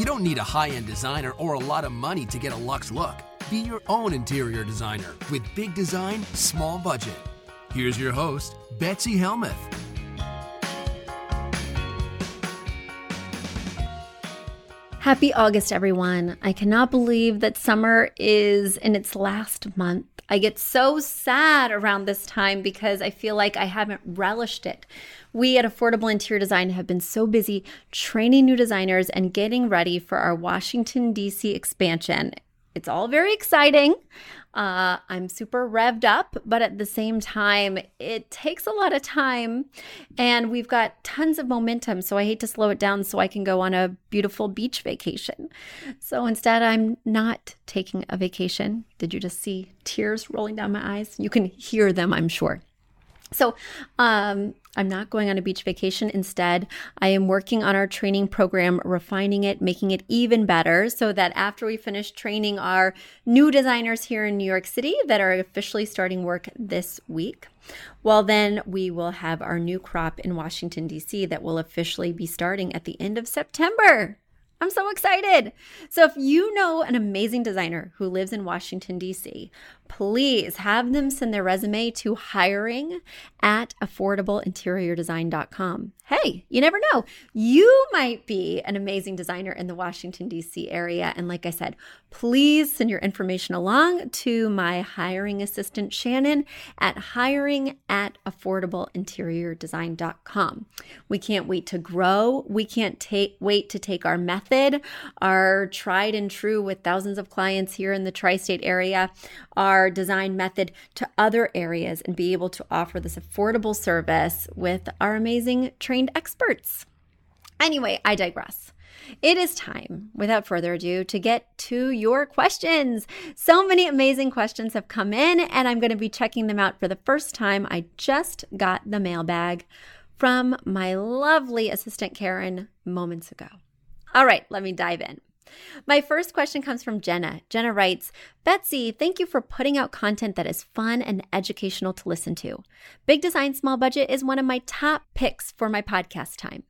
You don't need a high end designer or a lot of money to get a luxe look. Be your own interior designer with big design, small budget. Here's your host, Betsy Helmuth. Happy August, everyone. I cannot believe that summer is in its last month. I get so sad around this time because I feel like I haven't relished it. We at Affordable Interior Design have been so busy training new designers and getting ready for our Washington, D.C. expansion. It's all very exciting. Uh, I'm super revved up, but at the same time, it takes a lot of time and we've got tons of momentum. So I hate to slow it down so I can go on a beautiful beach vacation. So instead, I'm not taking a vacation. Did you just see tears rolling down my eyes? You can hear them, I'm sure. So, um, I'm not going on a beach vacation. Instead, I am working on our training program, refining it, making it even better so that after we finish training our new designers here in New York City that are officially starting work this week, well, then we will have our new crop in Washington, D.C. that will officially be starting at the end of September. I'm so excited. So, if you know an amazing designer who lives in Washington, D.C., please have them send their resume to hiring at affordableinteriordesign.com. Hey, you never know. You might be an amazing designer in the Washington, D.C. area. And like I said, please send your information along to my hiring assistant, Shannon, at hiring at affordableinteriordesign.com. We can't wait to grow. We can't take, wait to take our method, our tried and true with thousands of clients here in the tri state area, our our design method to other areas and be able to offer this affordable service with our amazing trained experts. Anyway, I digress. It is time, without further ado, to get to your questions. So many amazing questions have come in, and I'm going to be checking them out for the first time. I just got the mailbag from my lovely assistant, Karen, moments ago. All right, let me dive in. My first question comes from Jenna. Jenna writes Betsy, thank you for putting out content that is fun and educational to listen to. Big Design Small Budget is one of my top picks for my podcast time.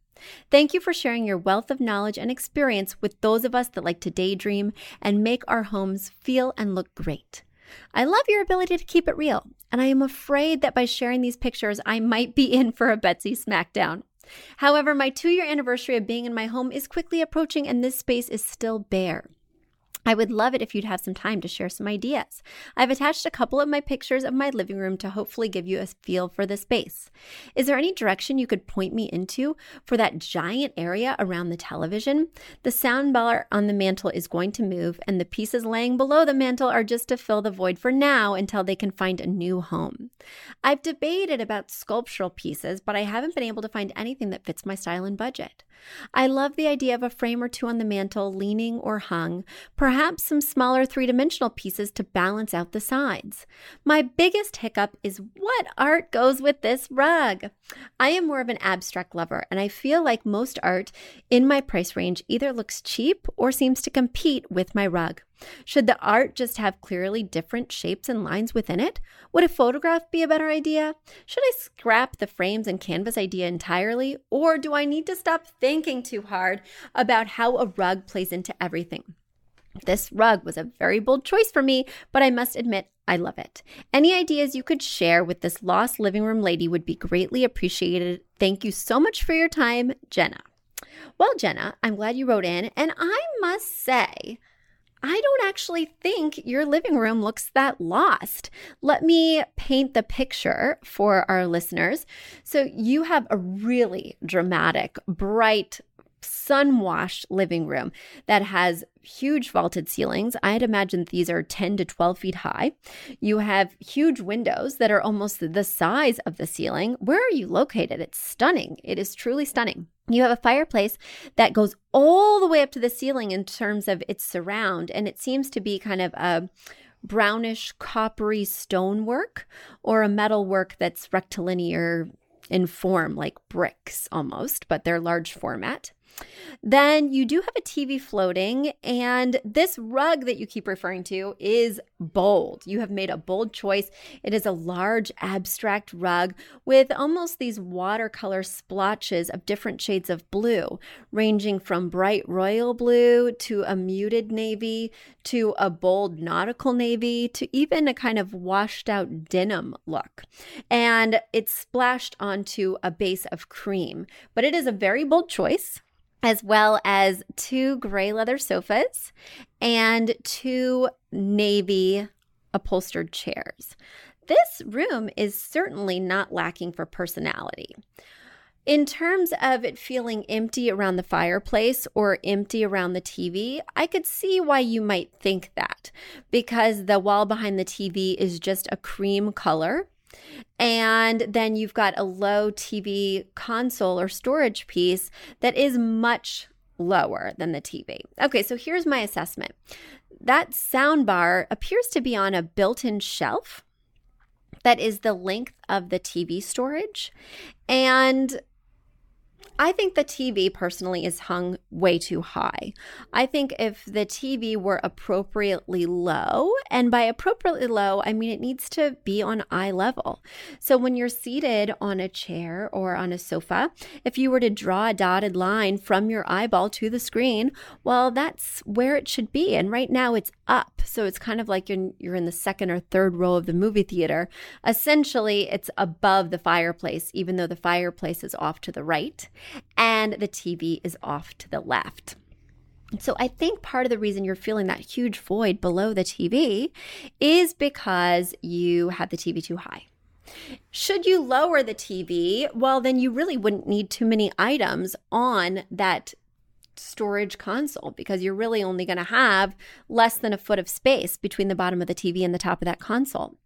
Thank you for sharing your wealth of knowledge and experience with those of us that like to daydream and make our homes feel and look great. I love your ability to keep it real, and I am afraid that by sharing these pictures, I might be in for a Betsy smackdown. However, my two year anniversary of being in my home is quickly approaching and this space is still bare. I would love it if you'd have some time to share some ideas. I've attached a couple of my pictures of my living room to hopefully give you a feel for the space. Is there any direction you could point me into for that giant area around the television? The sound bar on the mantle is going to move, and the pieces laying below the mantle are just to fill the void for now until they can find a new home. I've debated about sculptural pieces, but I haven't been able to find anything that fits my style and budget. I love the idea of a frame or two on the mantle, leaning or hung, perhaps some smaller three dimensional pieces to balance out the sides. My biggest hiccup is what art goes with this rug? I am more of an abstract lover, and I feel like most art in my price range either looks cheap or seems to compete with my rug. Should the art just have clearly different shapes and lines within it? Would a photograph be a better idea? Should I scrap the frames and canvas idea entirely? Or do I need to stop thinking too hard about how a rug plays into everything? This rug was a very bold choice for me, but I must admit I love it. Any ideas you could share with this lost living room lady would be greatly appreciated. Thank you so much for your time, Jenna. Well, Jenna, I'm glad you wrote in, and I must say, I don't actually think your living room looks that lost. Let me paint the picture for our listeners. So, you have a really dramatic, bright, sun washed living room that has huge vaulted ceilings. I'd imagine these are 10 to 12 feet high. You have huge windows that are almost the size of the ceiling. Where are you located? It's stunning. It is truly stunning. You have a fireplace that goes all the way up to the ceiling in terms of its surround, and it seems to be kind of a brownish coppery stonework or a metalwork that's rectilinear in form, like bricks almost, but they're large format. Then you do have a TV floating, and this rug that you keep referring to is bold. You have made a bold choice. It is a large abstract rug with almost these watercolor splotches of different shades of blue, ranging from bright royal blue to a muted navy to a bold nautical navy to even a kind of washed out denim look. And it's splashed onto a base of cream, but it is a very bold choice as well as two gray leather sofas and two navy upholstered chairs. This room is certainly not lacking for personality. In terms of it feeling empty around the fireplace or empty around the TV, I could see why you might think that because the wall behind the TV is just a cream color and then you've got a low TV console or storage piece that is much lower than the TV. Okay, so here's my assessment. That sound bar appears to be on a built in shelf that is the length of the TV storage. And I think the TV personally is hung way too high. I think if the TV were appropriately low, and by appropriately low, I mean it needs to be on eye level. So when you're seated on a chair or on a sofa, if you were to draw a dotted line from your eyeball to the screen, well, that's where it should be. And right now it's up. So it's kind of like you're, in the second or third row of the movie theater. Essentially, it's above the fireplace, even though the fireplace is off to the right and the TV is off to the left. So I think part of the reason you're feeling that huge void below the TV is because you have the TV too high. Should you lower the TV, well, then you really wouldn't need too many items on that storage console because you're really only going to have less than a foot of space between the bottom of the TV and the top of that console.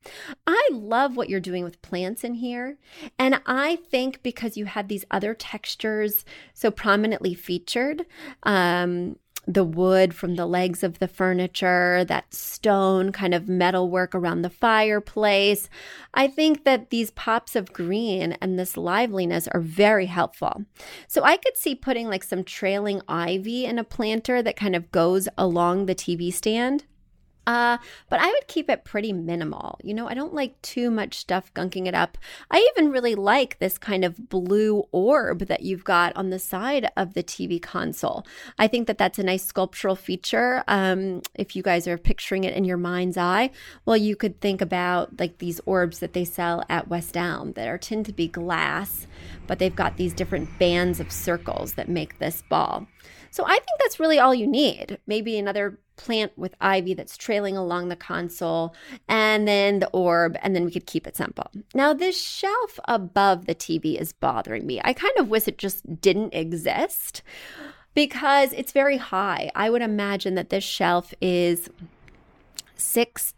I love what you're doing with plants in here. And I think because you had these other textures so prominently featured, um, the wood from the legs of the furniture, that stone kind of metalwork around the fireplace. I think that these pops of green and this liveliness are very helpful. So I could see putting like some trailing ivy in a planter that kind of goes along the TV stand. Uh, but I would keep it pretty minimal. You know, I don't like too much stuff gunking it up. I even really like this kind of blue orb that you've got on the side of the TV console. I think that that's a nice sculptural feature. Um, if you guys are picturing it in your mind's eye, well, you could think about like these orbs that they sell at West Elm that are tend to be glass, but they've got these different bands of circles that make this ball. So I think that's really all you need. Maybe another plant with ivy that's trailing along the console, and then the orb, and then we could keep it simple. Now, this shelf above the TV is bothering me. I kind of wish it just didn't exist because it's very high. I would imagine that this shelf is six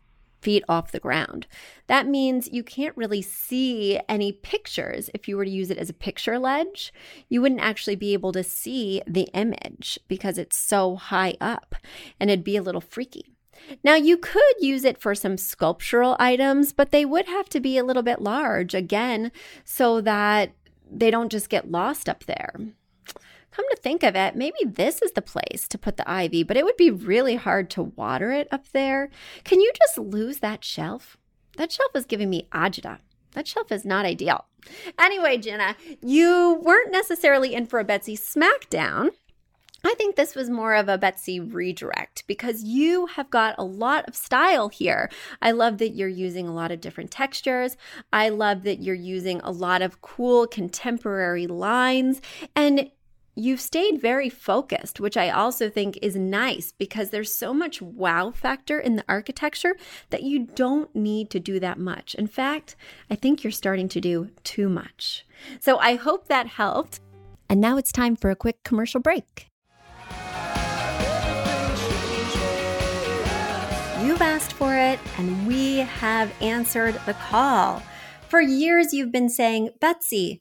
feet off the ground. That means you can't really see any pictures. If you were to use it as a picture ledge, you wouldn't actually be able to see the image because it's so high up and it'd be a little freaky. Now, you could use it for some sculptural items, but they would have to be a little bit large again so that they don't just get lost up there come to think of it, maybe this is the place to put the ivy, but it would be really hard to water it up there. Can you just lose that shelf? That shelf is giving me agita. That shelf is not ideal. Anyway, Jenna, you weren't necessarily in for a Betsy smackdown. I think this was more of a Betsy redirect because you have got a lot of style here. I love that you're using a lot of different textures. I love that you're using a lot of cool contemporary lines. And you've stayed very focused, which I also think is nice because there's so much wow factor in the architecture that you don't need to do that much. In fact, I think you're starting to do too much. So I hope that helped. And now it's time for a quick commercial break. You've asked for it, and we have answered the call. For years, you've been saying, Betsy,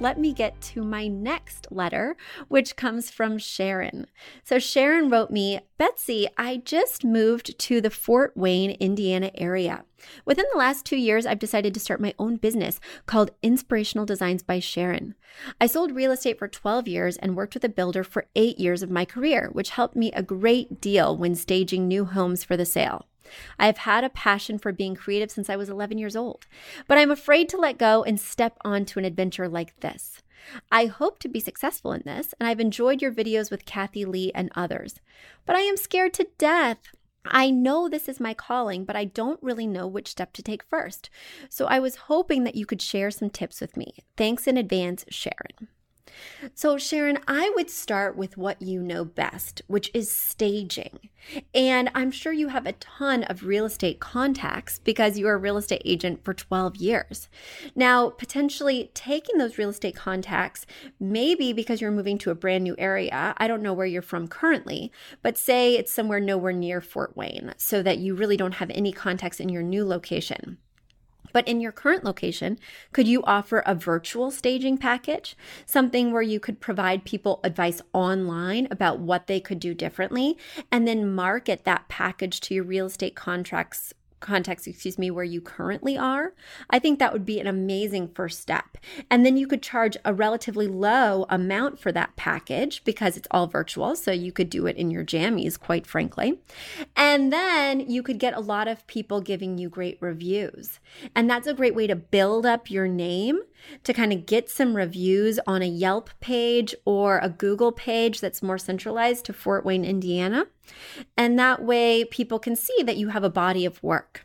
Let me get to my next letter, which comes from Sharon. So Sharon wrote me, Betsy, I just moved to the Fort Wayne, Indiana area. Within the last two years, I've decided to start my own business called Inspirational Designs by Sharon. I sold real estate for 12 years and worked with a builder for eight years of my career, which helped me a great deal when staging new homes for the sale. I have had a passion for being creative since I was 11 years old, but I'm afraid to let go and step onto an adventure like this. I hope to be successful in this, and I've enjoyed your videos with Kathie Lee and others, but I am scared to death. I know this is my calling, but I don't really know which step to take first. So I was hoping that you could share some tips with me. Thanks in advance, Sharon. So, Sharon, I would start with what you know best, which is staging. And I'm sure you have a ton of real estate contacts because you're a real estate agent for 12 years. Now, potentially taking those real estate contacts, maybe because you're moving to a brand new area. I don't know where you're from currently, but say it's somewhere nowhere near Fort Wayne so that you really don't have any contacts in your new location. But in your current location, could you offer a virtual staging package? Something where you could provide people advice online about what they could do differently and then market that package to your real estate contracts context, excuse me, where you currently are, I think that would be an amazing first step. And then you could charge a relatively low amount for that package because it's all virtual. So you could do it in your jammies, quite frankly. And then you could get a lot of people giving you great reviews. And that's a great way to build up your name to kind of get some reviews on a Yelp page or a Google page that's more centralized to Fort Wayne, Indiana. And that way people can see that you have a body of work.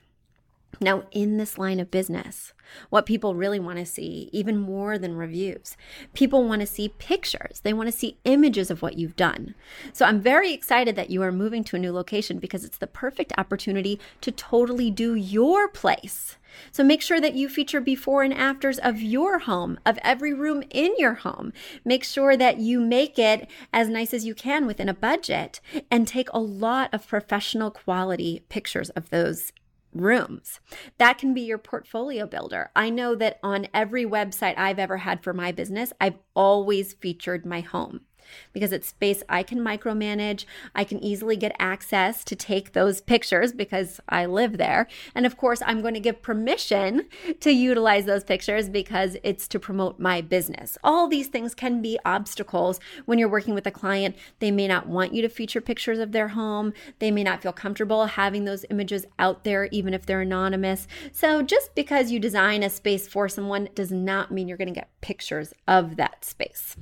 Now, in this line of business, what people really want to see, even more than reviews, people want to see pictures. They want to see images of what you've done. So I'm very excited that you are moving to a new location because it's the perfect opportunity to totally do your place. So make sure that you feature before and afters of your home, of every room in your home. Make sure that you make it as nice as you can within a budget and take a lot of professional quality pictures of those rooms. That can be your portfolio builder. I know that on every website I've ever had for my business, I've always featured my home. Because it's space I can micromanage. I can easily get access to take those pictures because I live there. And of course, I'm going to give permission to utilize those pictures because it's to promote my business. All these things can be obstacles when you're working with a client. They may not want you to feature pictures of their home. They may not feel comfortable having those images out there, even if they're anonymous. So just because you design a space for someone does not mean you're going to get pictures of that space.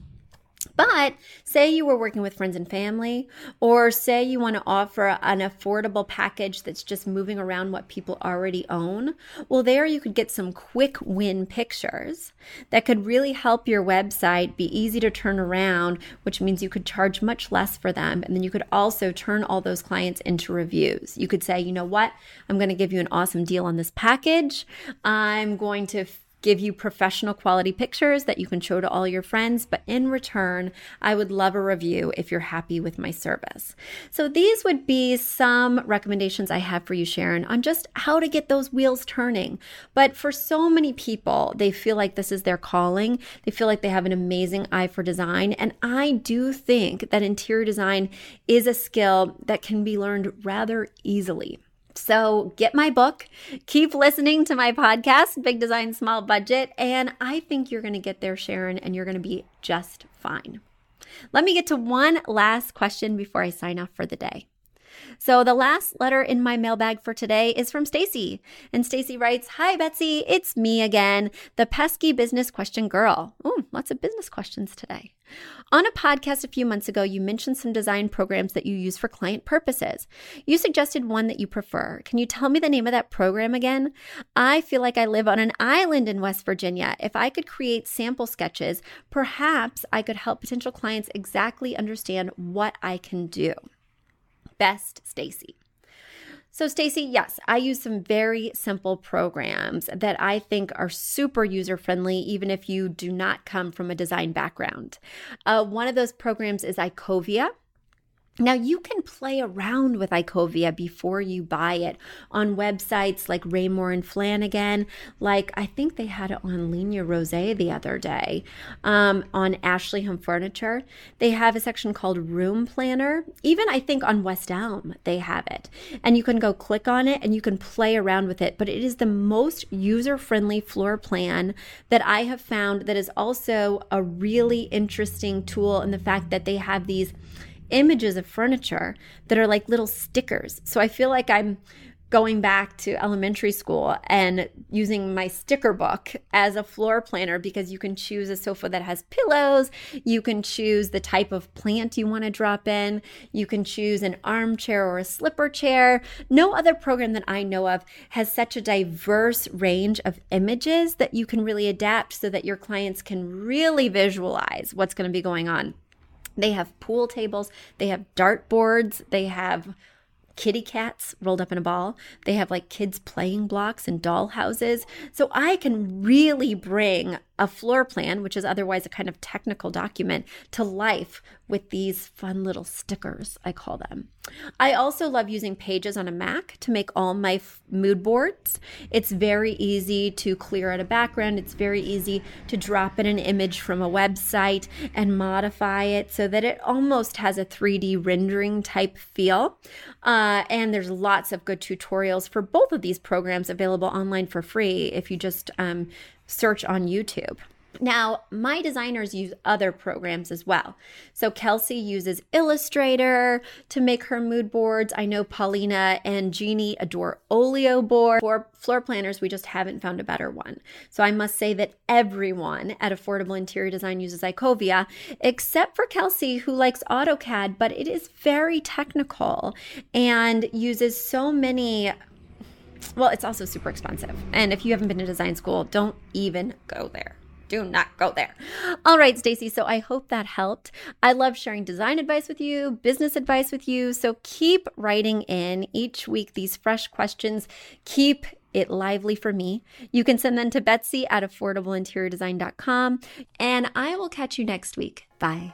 But say you were working with friends and family, or say you want to offer an affordable package that's just moving around what people already own. Well, there you could get some quick win pictures that could really help your website be easy to turn around, which means you could charge much less for them. And then you could also turn all those clients into reviews. You could say, you know what? I'm going to give you an awesome deal on this package. I'm going to give you professional quality pictures that you can show to all your friends. But in return, I would love a review if you're happy with my service. So these would be some recommendations I have for you, Sharon, on just how to get those wheels turning. But for so many people, they feel like this is their calling. They feel like they have an amazing eye for design. And I do think that interior design is a skill that can be learned rather easily. So get my book, keep listening to my podcast, Big Design Small Budget, and I think you're going to get there, Sharon, and you're going to be just fine. Let me get to one last question before I sign off for the day. So the last letter in my mailbag for today is from Stacy. And Stacy writes, "Hi Betsy, it's me again, the pesky business question girl." Ooh, lots of business questions today. On a podcast a few months ago, you mentioned some design programs that you use for client purposes. You suggested one that you prefer. Can you tell me the name of that program again? I feel like I live on an island in West Virginia. If I could create sample sketches, perhaps I could help potential clients exactly understand what I can do best Stacy. So, Stacy, yes, I use some very simple programs that I think are super user friendly, even if you do not come from a design background. Uh, one of those programs is Icovia. Now, you can play around with Icovia before you buy it on websites like Raymour and Flanigan. Like, I think they had it on Ligne Roset the other day, um, on Ashley Home Furniture. They have a section called Room Planner. Even I think on West Elm, they have it. And you can go click on it and you can play around with it. But it is the most user friendly floor plan that I have found that is also a really interesting tool in the fact that they have these images of furniture that are like little stickers. So I feel like I'm going back to elementary school and using my sticker book as a floor planner because you can choose a sofa that has pillows. You can choose the type of plant you want to drop in. You can choose an armchair or a slipper chair. No other program that I know of has such a diverse range of images that you can really adapt so that your clients can really visualize what's going to be going on. They have pool tables, they have dart boards, they have kitty cats rolled up in a ball. They have like kids playing blocks and doll houses. So I can really bring a floor plan, which is otherwise a kind of technical document, to life with these fun little stickers, I call them. I also love using Pages on a Mac to make all my f- mood boards. It's very easy to clear out a background, it's very easy to drop in an image from a website and modify it so that it almost has a 3D rendering type feel. Uh, and there's lots of good tutorials for both of these programs available online for free if you just um, search on YouTube. Now, my designers use other programs as well. So, Kelsey uses Illustrator to make her mood boards. I know Paulina and Jeannie adore Olio board. For floor planners, we just haven't found a better one. So, I must say that everyone at Affordable Interior Design uses Icovia, except for Kelsey, who likes AutoCAD, but it is very technical and uses so many well, it's also super expensive. And if you haven't been to design school, don't even go there. Do not go there. All right, Stacy. So I hope that helped. I love sharing design advice with you, business advice with you. So keep writing in each week these fresh questions. Keep it lively for me. You can send them to Betsy at affordableinteriordesign.com. And I will catch you next week. Bye.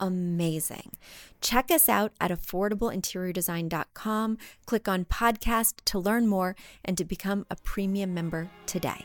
amazing. Check us out at affordableinteriordesign.com. Click on podcast to learn more and to become a premium member today.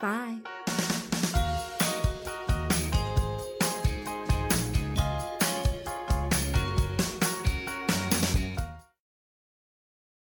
Bye.